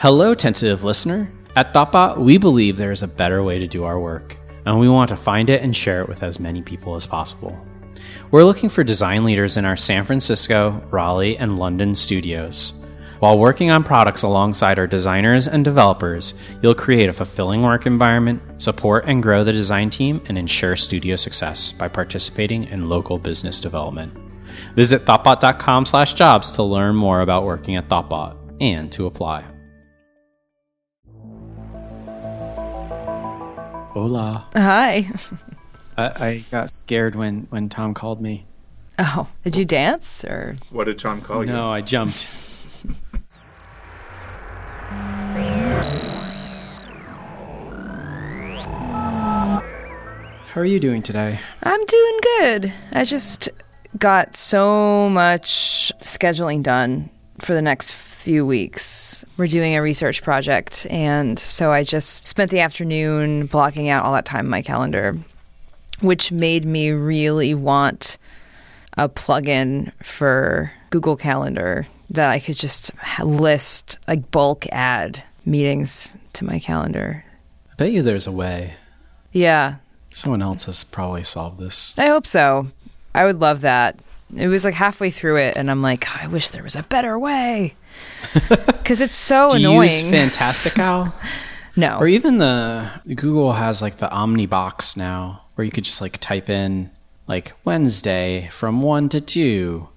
Hello, tentative listener. At Thoughtbot, we believe there is a better way to do our work, and we want to find it and share it with as many people as possible. We're looking for design leaders in our San Francisco, Raleigh, and London studios. While working on products alongside our designers and developers, you'll create a fulfilling work environment, support and grow the design team, and ensure studio success by participating in local business development. Visit thoughtbot.com/jobs to learn more about working at Thoughtbot and to apply. Hola. Hi. I, I got scared when, when Tom called me. Oh, did you dance or? What did Tom call you? No, I jumped. How are you doing today? I'm doing good. I just got so much scheduling done for the next few weeks. We're doing a research project, and so I just spent the afternoon blocking out all that time in my calendar, which made me really want a plugin for Google Calendar that I could just list, like bulk add meetings to my calendar. I bet you there's a way. Yeah, Someone else has probably solved this. I hope so. I would love that. It was like halfway through it, and I'm like, "Oh, I wish there was a better way. Because it's so annoying. use Fantastical? no. or even the Google has like the Omnibox now, where you could just like type in like Wednesday from one to two.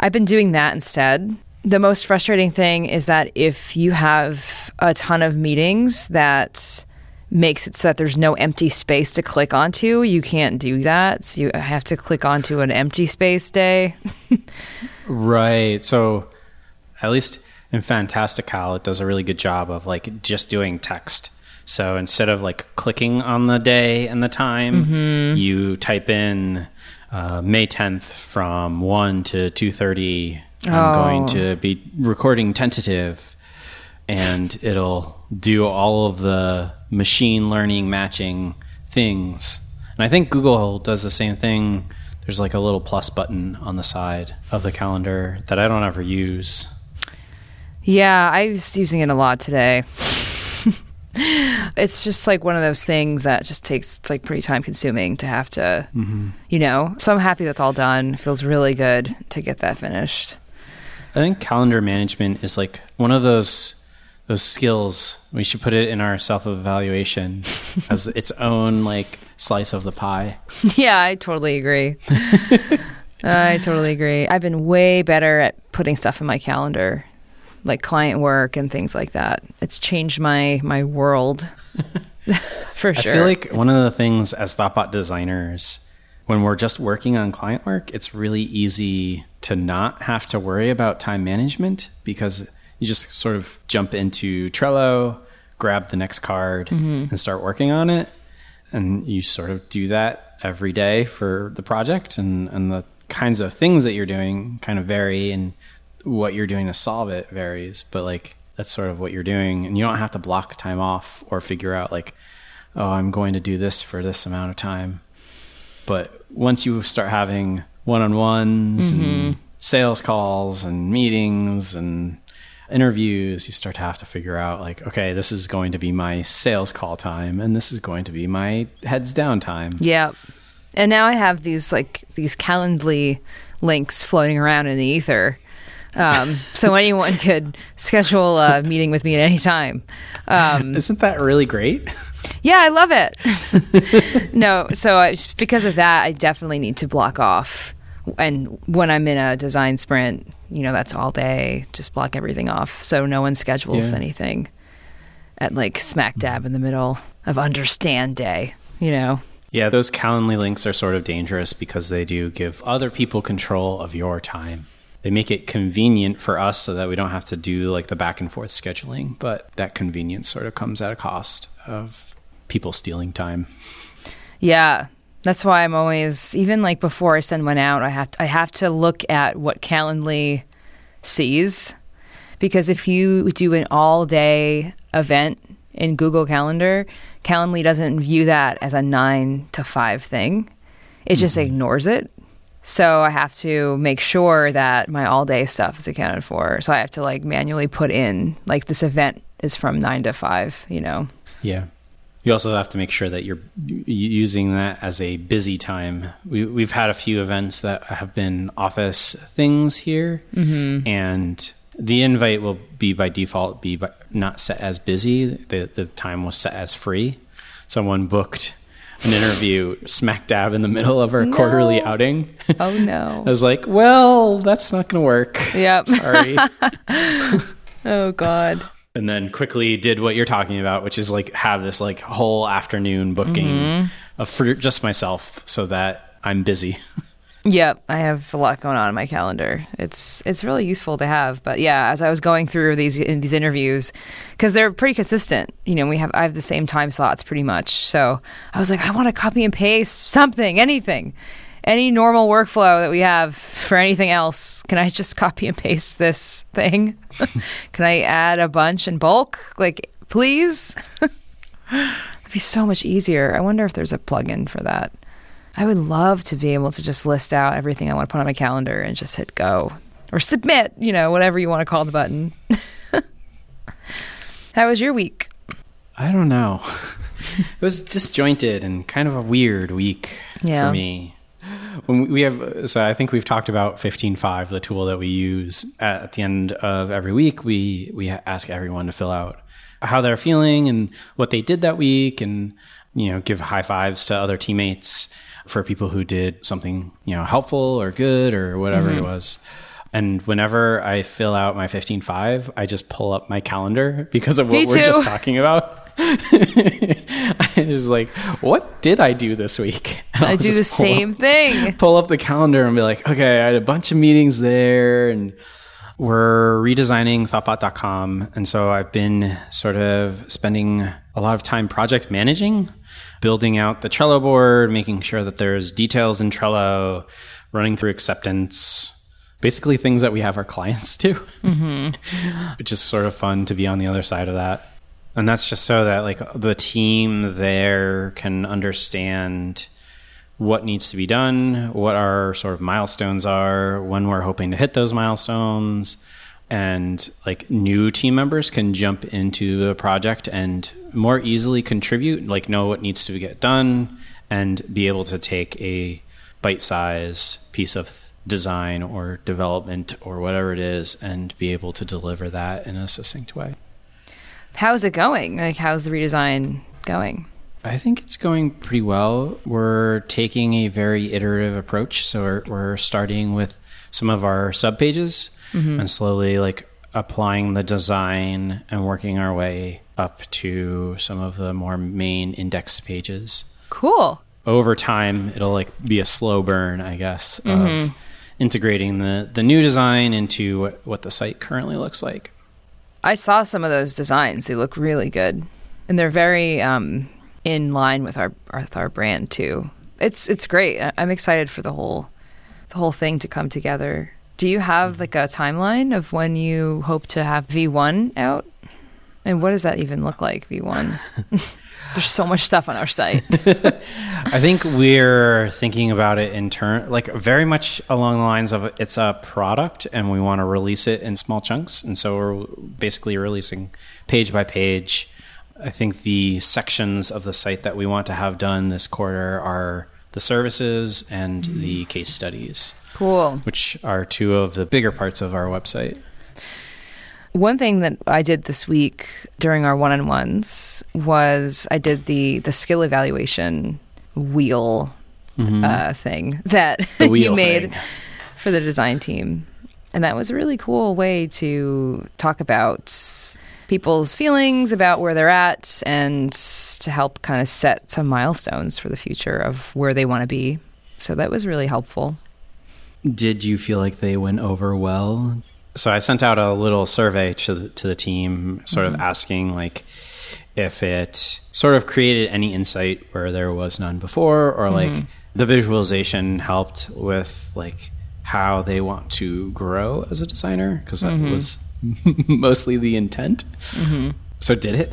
I've been doing that instead. The most frustrating thing is that if you have a ton of meetings that makes it so that there's no empty space to click onto, you can't do that. So you have to click onto an empty space day. Right. So at least in Fantastical, it does a really good job of like just doing text. So instead of like clicking on the day and the time, you type in uh, May 10th from 1 to 2.30. I'm going to be recording tentative and it'll do all of the machine learning matching things. And I think Google does the same thing. There's like a little plus button on the side of the calendar that I don't ever use. Yeah, I was using it a lot today. it's just like one of those things that just takes it's like pretty time consuming to have to mm-hmm. you know. So I'm happy that's all done. It feels really good to get that finished. I think calendar management is like one of those those skills. We should put it in our self evaluation as its own like slice of the pie. yeah, I totally agree. I totally agree. I've been way better at putting stuff in my calendar, like client work and things like that. It's changed my my world for sure. I feel like one of the things as Thoughtbot designers, when we're just working on client work, it's really easy to not have to worry about time management because you just sort of jump into Trello, grab the next card, mm-hmm. and start working on it. And you sort of do that every day for the project, and, and the kinds of things that you're doing kind of vary, and what you're doing to solve it varies. But like, that's sort of what you're doing, and you don't have to block time off or figure out, like, oh, I'm going to do this for this amount of time. But once you start having one on ones and mm-hmm. sales calls and meetings and interviews, you start to have to figure out like, okay, this is going to be my sales call time and this is going to be my heads down time. Yeah. And now I have these like these Calendly links floating around in the ether. Um, so anyone could schedule a meeting with me at any time. Um, Isn't that really great? yeah, I love it. no, so I, because of that, I definitely need to block off. And when I'm in a design sprint, you know, that's all day. Just block everything off, so no one schedules Yeah. anything at like smack dab in the middle of understand day. You know. Yeah, those Calendly links are sort of dangerous because they do give other people control of your time. They make it convenient for us so that we don't have to do like the back and forth scheduling, but that convenience sort of comes at a cost of people stealing time. Yeah. That's why I'm always even like before I send one out, I have to, I have to look at what Calendly sees because if you do an all day event in Google Calendar, Calendly doesn't view that as a 9 to 5 thing. It just mm-hmm. ignores it. So I have to make sure that my all day stuff is accounted for. So I have to like manually put in like this event is from nine to five, you know. Yeah. You also have to make sure that you're using that as a busy time. We, we've had a few events that have been office things here, mm-hmm. and the invite will be by default be by, not set as busy. The, the time was set as free. Someone booked an interview smack dab in the middle of our no. quarterly outing. Oh no! I was like, "Well, that's not going to work." Yep. Sorry. oh God and then quickly did what you're talking about, which is like have this like whole afternoon booking mm-hmm. for just myself so that I'm busy. Yep, I have a lot going on in my calendar. It's it's really useful to have. But yeah, as I was going through these in these interviews, because they're pretty consistent. You know, we have I have the same time slots pretty much. So I was like, I want to copy and paste something, anything any normal workflow that we have for anything else, can I just copy and paste this thing? can I add a bunch in bulk? Like, please? It'd be so much easier. I wonder if there's a plugin for that. I would love to be able to just list out everything I want to put on my calendar and just hit go or submit, you know, whatever you want to call the button. How was your week? I don't know. it was disjointed and kind of a weird week yeah. for me when we have so i think we've talked about 15Five the tool that we use at the end of every week we we ask everyone to fill out how they're feeling and what they did that week and you know give high fives to other teammates for people who did something you know helpful or good or whatever mm-hmm. it was and whenever I fill out my 15Five, I just pull up my calendar because of what we're just talking about. I was like, what did I do this week? I do the same up, thing. Pull up the calendar and be like, okay, I had a bunch of meetings there and we're redesigning thoughtbot.com. And so I've been sort of spending a lot of time project managing, building out the Trello board, making sure that there's details in Trello, running through acceptance, basically things that we have our clients do, mm-hmm. which is sort of fun to be on the other side of that and that's just so that like the team there can understand what needs to be done, what our sort of milestones are, when we're hoping to hit those milestones, and like new team members can jump into the project and more easily contribute, like know what needs to get done, and be able to take a bite size piece of design or development or whatever it is and be able to deliver that in a succinct way. How's it going? Like, how's the redesign going? I think it's going pretty well. We're taking a very iterative approach. So we're, we're starting with some of our sub pages mm-hmm. and slowly like applying the design and working our way up to some of the more main index pages. Cool. Over time, it'll like be a slow burn, I guess, mm-hmm. of integrating the the new design into what, what the site currently looks like. I saw some of those designs. They look really good, and they're very um, in line with our with our brand too. It's it's great. I'm excited for the whole the whole thing to come together. Do you have mm-hmm. like a timeline of when you hope to have V1 out? And what does that even look like, V1? There's so much stuff on our site. I think we're thinking about it in turn, like very much along the lines of it's a product and we want to release it in small chunks. And so we're basically releasing page by page. I think the sections of the site that we want to have done this quarter are the services and mm. the case studies. Cool. Which are two of the bigger parts of our website. One thing that I did this week during our one-on-ones was I did the the skill evaluation wheel mm-hmm. uh, thing that you made thing. for the design team, and that was a really cool way to talk about people's feelings about where they're at and to help kind of set some milestones for the future of where they want to be. So that was really helpful. Did you feel like they went over well? so I sent out a little survey to the, to the team, sort mm-hmm. of asking like if it sort of created any insight where there was none before, or mm-hmm. like the visualization helped with like how they want to grow as a designer because that mm-hmm. was mostly the intent. Mm-hmm. So did it?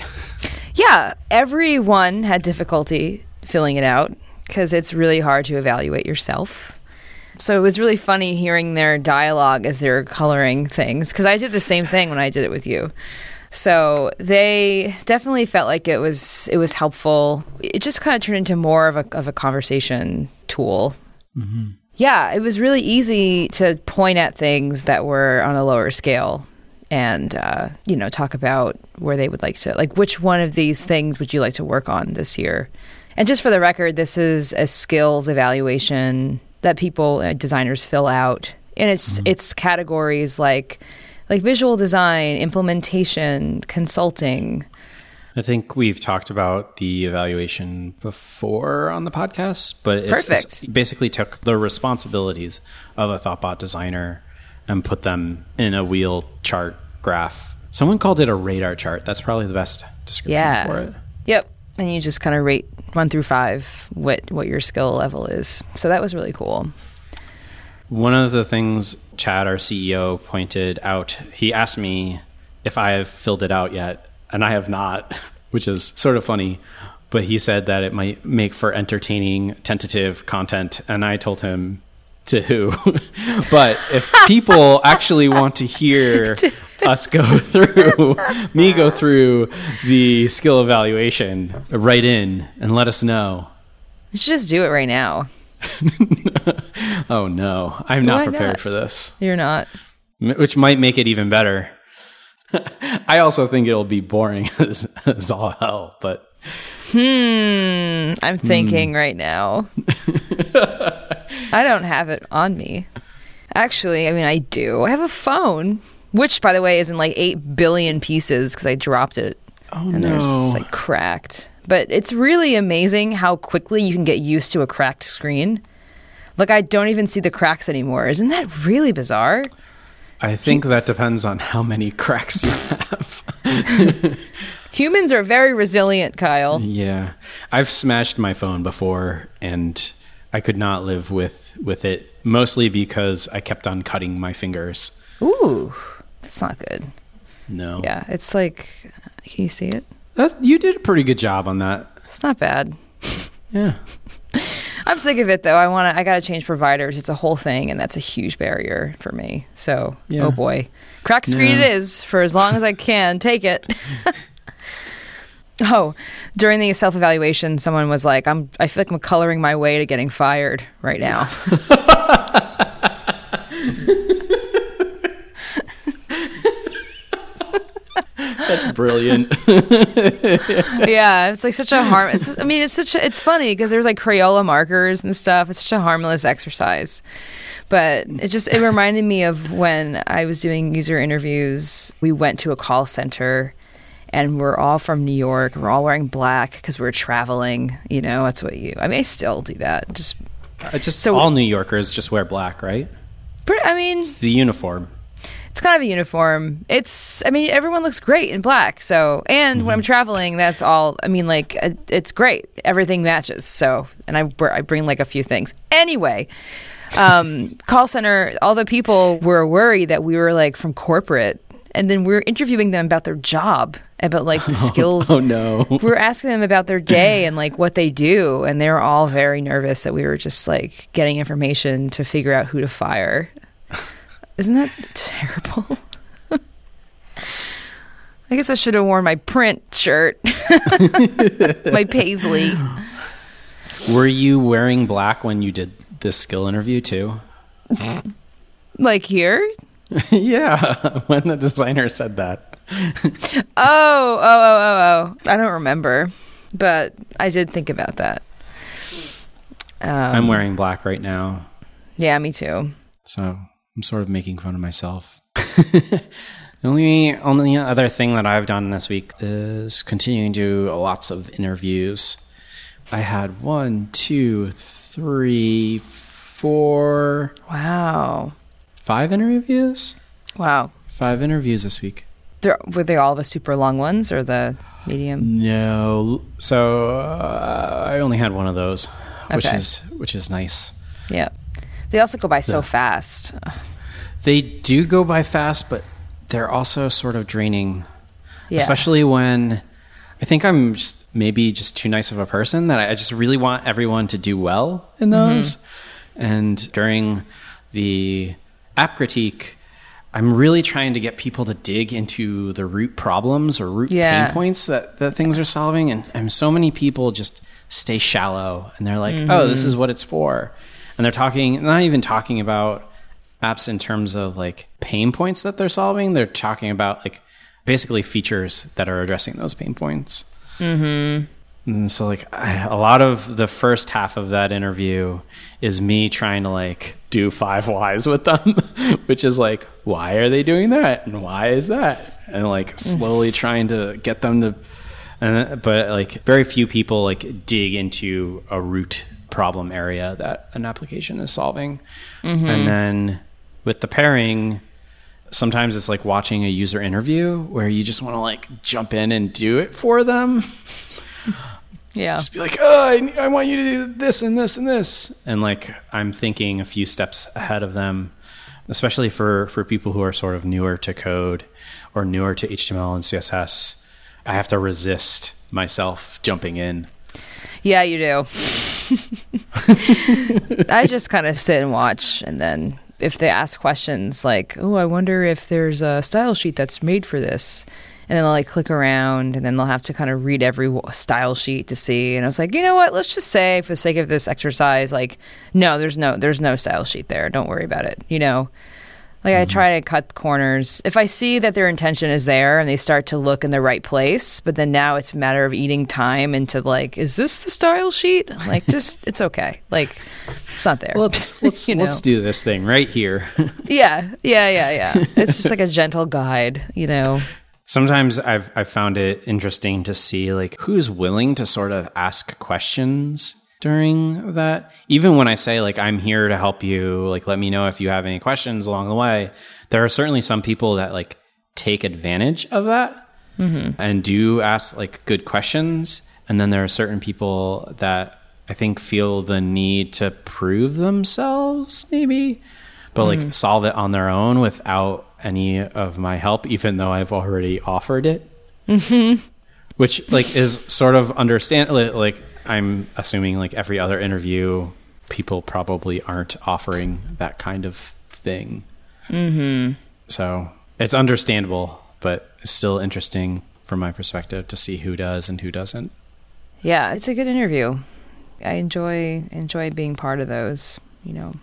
Yeah, everyone had difficulty filling it out because it's really hard to evaluate yourself. So it was really funny hearing their dialogue as they were coloring things because I did the same thing when I did it with you. So they definitely felt like it was it was helpful. It just kind of turned into more of a of a conversation tool. Yeah, it was really easy to point at things that were on a lower scale and uh, you know talk about where they would like to like which one of these things would you like to work on this year and just for the record this is a skills evaluation that people uh, designers fill out and it's it's categories like like visual design implementation consulting I think we've talked about the evaluation before on the podcast, but it's, it's basically took the responsibilities of a ThoughtBot designer and put them in a wheel chart graph. Someone called it a radar chart. That's probably the best description yeah for it. yep and you just kind of rate one through five what what your skill level is so that was really cool One of the things Chad, our CEO, pointed out, he asked me if I have filled it out yet, and I have not, which is sort of funny. But he said that it might make for entertaining, tentative content, and I told him to who. but if people actually want to hear us go through, me go through the skill evaluation, write in and let us know. you should just do it right now Oh no, I'm not Why prepared not? for this. you're not which might make it even better. I also think it'll be boring as, as all hell, but Hmm, I'm thinking right now. I don't have it on me. Actually, I mean, I do. I have a phone, which, by the way, is in like 8 billion pieces because I dropped it oh and it's like cracked. But it's really amazing how quickly you can get used to a cracked screen. Like, I don't even see the cracks anymore. Isn't that really bizarre? I think that depends on how many cracks you have. Humans are very resilient, Kyle. yeah, I've smashed my phone before, and I could not live with with it. Mostly because I kept on cutting my fingers. Ooh, that's not good. No, Yeah, it's like, can you see it? that, you did a pretty good job on that. It's not bad. Yeah, I'm sick of it though. I want to. I got to change providers. It's a whole thing, and that's a huge barrier for me. So, oh Yeah. oh boy, crack screen it is for as long as I can take it. oh, during the self evaluation, someone was like, "I'm. I feel like I'm coloring my way to getting fired right now." that's brilliant. yeah, it's like such a harm. It's, I mean, it's such. A, it's funny because there's like Crayola markers and stuff. It's such a harmless exercise, but it just it reminded me of when I was doing user interviews. We went to a call center, and we're all from New York. We're all wearing black because we're traveling. You know, that's what you. I mean, I still do that. Just, Uh, just So- all New Yorkers just wear black, right? I mean, It's the uniform. it's kind of a uniform. It's, I mean, everyone looks great in black. So, and when I'm traveling, that's all. I mean, like, uh, it's great. Everything matches. So, and I, I bring like a few things. Anyway, um, call center, all the people were worried that we were like from corporate. And then we are interviewing them about their job, about like the oh, skills. Oh no. We're asking them about their day and like what they do. And they're all very nervous that we were just like getting information to figure out who to fire. Isn't that terrible? I guess I should have worn my print shirt, my paisley. Were you wearing black when you did this skill interview too? Like here? yeah, when the designer said that. Oh, oh, oh, oh, oh. I don't remember, but I did think about that. Um, I'm wearing black right now, yeah, me too. so I'm sort of making fun of myself. the only only other thing that I've done this week is continuing to do lots of interviews. I had one, two, three, four, Wow. Five interviews. Wow. Five interviews this week. Were they all the super long ones or the medium? No, so uh, I only had one of those, which Okay. is which is nice. Yeah. They also go by so fast. They do go by fast, but they're also sort of draining, Yeah. especially when I think I'm just maybe just too nice of a person that I just really want everyone to do well in those. And during the app critique, I'm really trying to get people to dig into the root problems or root Yeah. pain points that, that things are solving. And, and so many people just stay shallow and they're like, oh, this is mm-hmm. what it's for. And they're talking, not even talking about apps in terms of like pain points that they're solving. They're talking about like basically features that are addressing those pain points. Mm-hmm. And so, like, I, a lot of the first half of that interview is me trying to like do five whys with them, which is like, why are they doing that, and why is that, and like mm. slowly trying to get them to. And but like, very few people like dig into a root problem area that an application is solving, mm-hmm. and then with the pairing. Sometimes it's like watching a user interview where you just want to like jump in and do it for them Yeah. just be like, oh, I, I want you to do this and this and this. And like, I'm thinking a few steps ahead of them, especially for, for people who are sort of newer to code or newer to HTML and CSS. I have to resist myself jumping in. Yeah, you do. I just kind of sit and watch, and then if they ask questions like, "Oh, I wonder if there's a style sheet that's made for this," and then they'll like click around, and then they'll have to kind of read every style sheet to see. And I was like, you know what? Let's just say, for the sake of this exercise, like, no, there's no, there's no style sheet there. Don't worry about it. You know. Like I mm-hmm. try to cut corners. If I see that their intention is there and they start to look in the right place, but then now it's a matter of eating time into like, is this the style sheet? I'm Like, just it's okay. Like, it's not there. Let's let's You know? let's do this thing right here. yeah, yeah, yeah, yeah. It's just like a gentle guide, you know. Sometimes I've I've found it interesting to see like who's willing to sort of ask questions during that. Even when I say like I'm here to help you, like let me know if you have any questions along the way. There are certainly some people that like take advantage of that mm-hmm. and do ask like good questions, and then there are certain people that I think feel the need to prove themselves, maybe, but like mm-hmm. solve it on their own without any of my help, even though I've already offered it. Mm-hmm. Which like is sort of understand like I'm assuming like every other interview, people probably aren't offering that kind of thing. Mm-hmm. So it's understandable, but it's still interesting from my perspective to see who does and who doesn't. Yeah, it's a good interview. I enjoy enjoy being part of those. You know.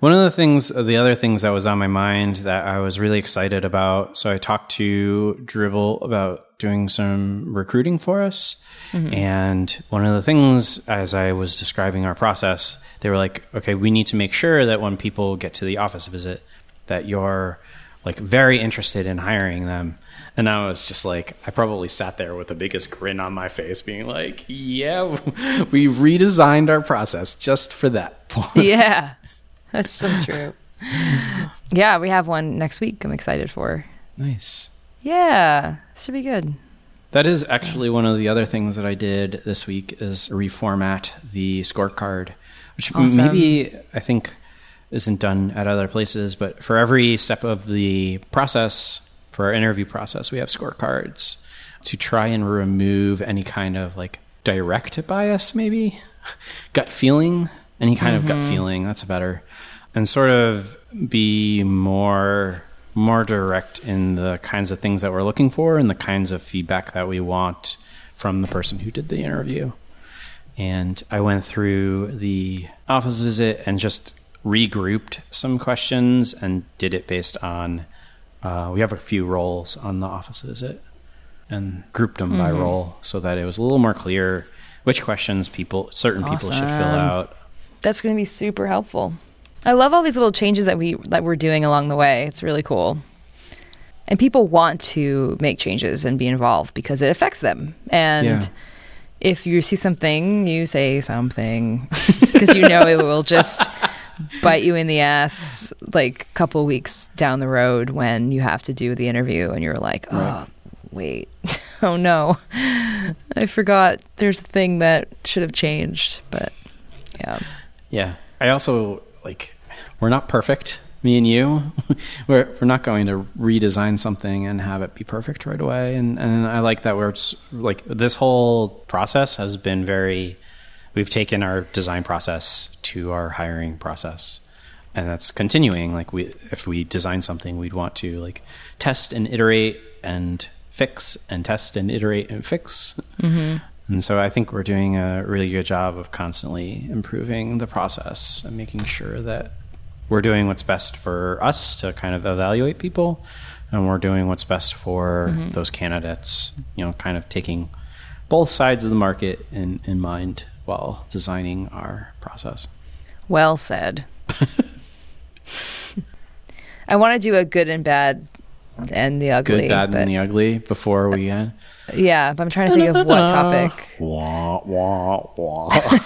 One of the things, the other things that was on my mind that I was really excited about. So I talked to Dribbble about doing some recruiting for us. Mm-hmm. And one of the things, as I was describing our process, they were like, okay, we need to make sure that when people get to the office visit, that you're like very interested in hiring them. And I was just like, I probably sat there with the biggest grin on my face, being like, yeah, we redesigned our process just for that point. Yeah, that's so true. Yeah, we have one next week. I'm excited for. Nice. Yeah, should be good. That is actually one of the other things that I did this week is reformat the scorecard, which Awesome. maybe I think isn't done at other places, but for every step of the process, for our interview process, we have scorecards to try and remove any kind of like direct bias, maybe gut feeling, any kind of gut mm-hmm. feeling. That's a better, and sort of be more more direct in the kinds of things that we're looking for and the kinds of feedback that we want from the person who did the interview. And I went through the office visit and just regrouped some questions and did it based on uh, we have a few roles on the office visit and grouped them by role so that it was a little more clear which questions people certain people should fill out. That's going to be super helpful. I love all these little changes that we that we're doing along the way. It's really cool. And people want to make changes and be involved because it affects them. And Yeah. if you see something, you say something because you know it will just bite you in the ass like a couple weeks down the road when you have to do the interview and you're like, "Oh, wait. oh no. I forgot there's a thing that should have changed." But yeah. Yeah. I also like we're not perfect, me and you. we're we're not going to redesign something and have it be perfect right away. And and I like that we're s- like this whole process has been very we've taken our design process to our hiring process. and that's continuing. Like we, if we design something, we'd want to like test and iterate and fix and test and iterate and fix. Mm-hmm. And so I think we're doing a really good job of constantly improving the process and making sure that we're doing what's best for us to kind of evaluate people and we're doing what's best for mm-hmm. those candidates, you know, kind of taking both sides of the market in, in mind while designing our process. Well said. I want to do a good and bad and the ugly. Good, bad, and the ugly before we end. Yeah, but I'm trying to think of what topic. Wah, wah, wah.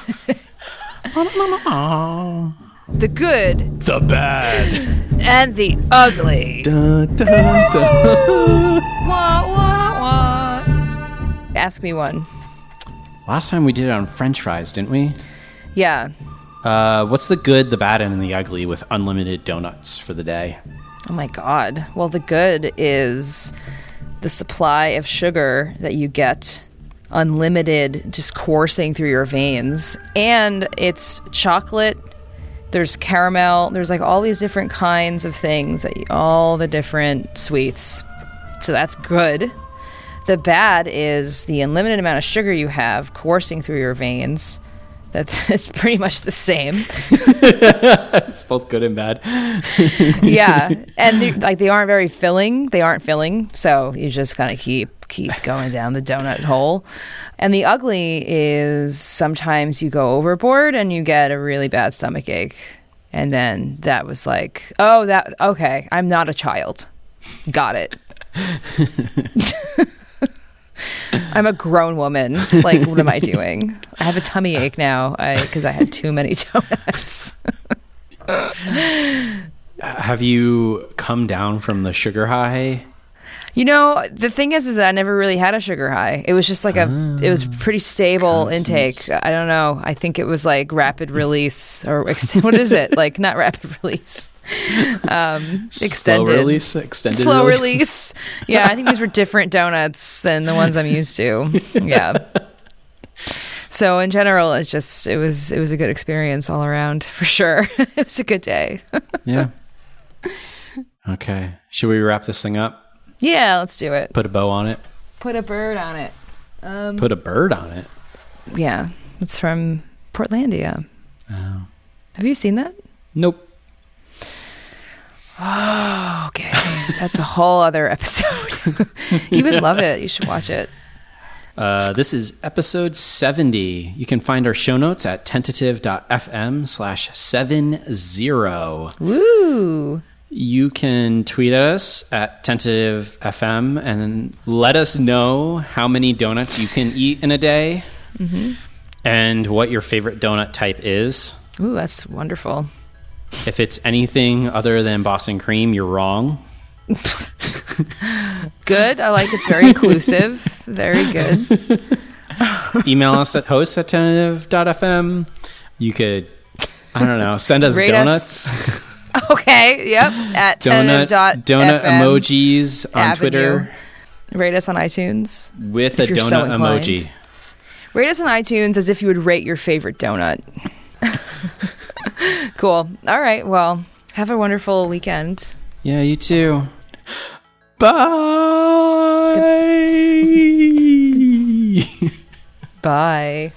the good, the bad, and the ugly. Dun, dun, dun. wah, wah, wah. Ask me one. Last time we did it on French fries, didn't we? Yeah. Uh, what's the good, the bad, and the ugly with unlimited donuts for the day? Oh my god. Well, the good is the supply of sugar that you get unlimited just coursing through your veins and it's chocolate there's caramel there's like all these different kinds of things that you, all the different sweets so that's good the bad is the unlimited amount of sugar you have coursing through your veins that's pretty much the same. it's both good and bad. yeah, and like they aren't very filling. They aren't filling, so you just kind of keep keep going down the donut hole. And the ugly is sometimes you go overboard and you get a really bad stomach ache. And then that was like, oh, that okay. I'm not a child. Got it. I'm a grown woman. Like, what am I doing? I have a tummy ache now because I, I, had too many donuts. have you come down from the sugar high? You know, the thing is, is that I never really had a sugar high. It was just like a, it was ah, pretty stable intake. I don't know. I think it was like rapid release or what is it? Like not rapid release um, extended slow release, extended slow release. release. Yeah, I think these were different donuts than the ones I'm used to. Yeah. So in general, it's just it was it was a good experience all around for sure. it was a good day. yeah. Okay. Should we wrap this thing up? Yeah, let's do it. Put a bow on it. Put a bird on it. Um, Put a bird on it. Yeah, it's from Portlandia. Oh. Have you seen that? Nope. Oh, okay. That's a whole other episode. you would love it. You should watch it. Uh, this is episode 70. You can find our show notes at tentative.fm slash 70. Woo! You can tweet at us at tentativefm and let us know how many donuts you can eat in a day mm-hmm. and what your favorite donut type is. Ooh, that's wonderful. If it's anything other than Boston cream, you're wrong. good. I like it's very inclusive. Very good. Email us at host at tentative.fm. You could, I don't know, send us Rate donuts. Us. Okay. Yep. At donut donut emojis on Avenue. Twitter. Rate us on iTunes with a donut so emoji. Rate us on iTunes as if you would rate your favorite donut. cool. All right. Well, have a wonderful weekend. Yeah, you too. Bye. Bye.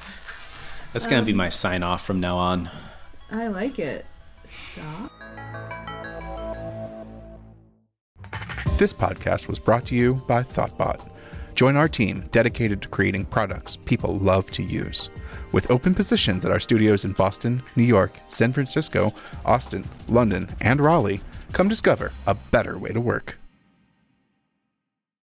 That's going to um, be my sign off from now on. I like it. Stop. This podcast was brought to you by Thoughtbot. Join our team dedicated to creating products people love to use. With open positions at our studios in Boston, New York, San Francisco, Austin, London, and Raleigh, come discover a better way to work.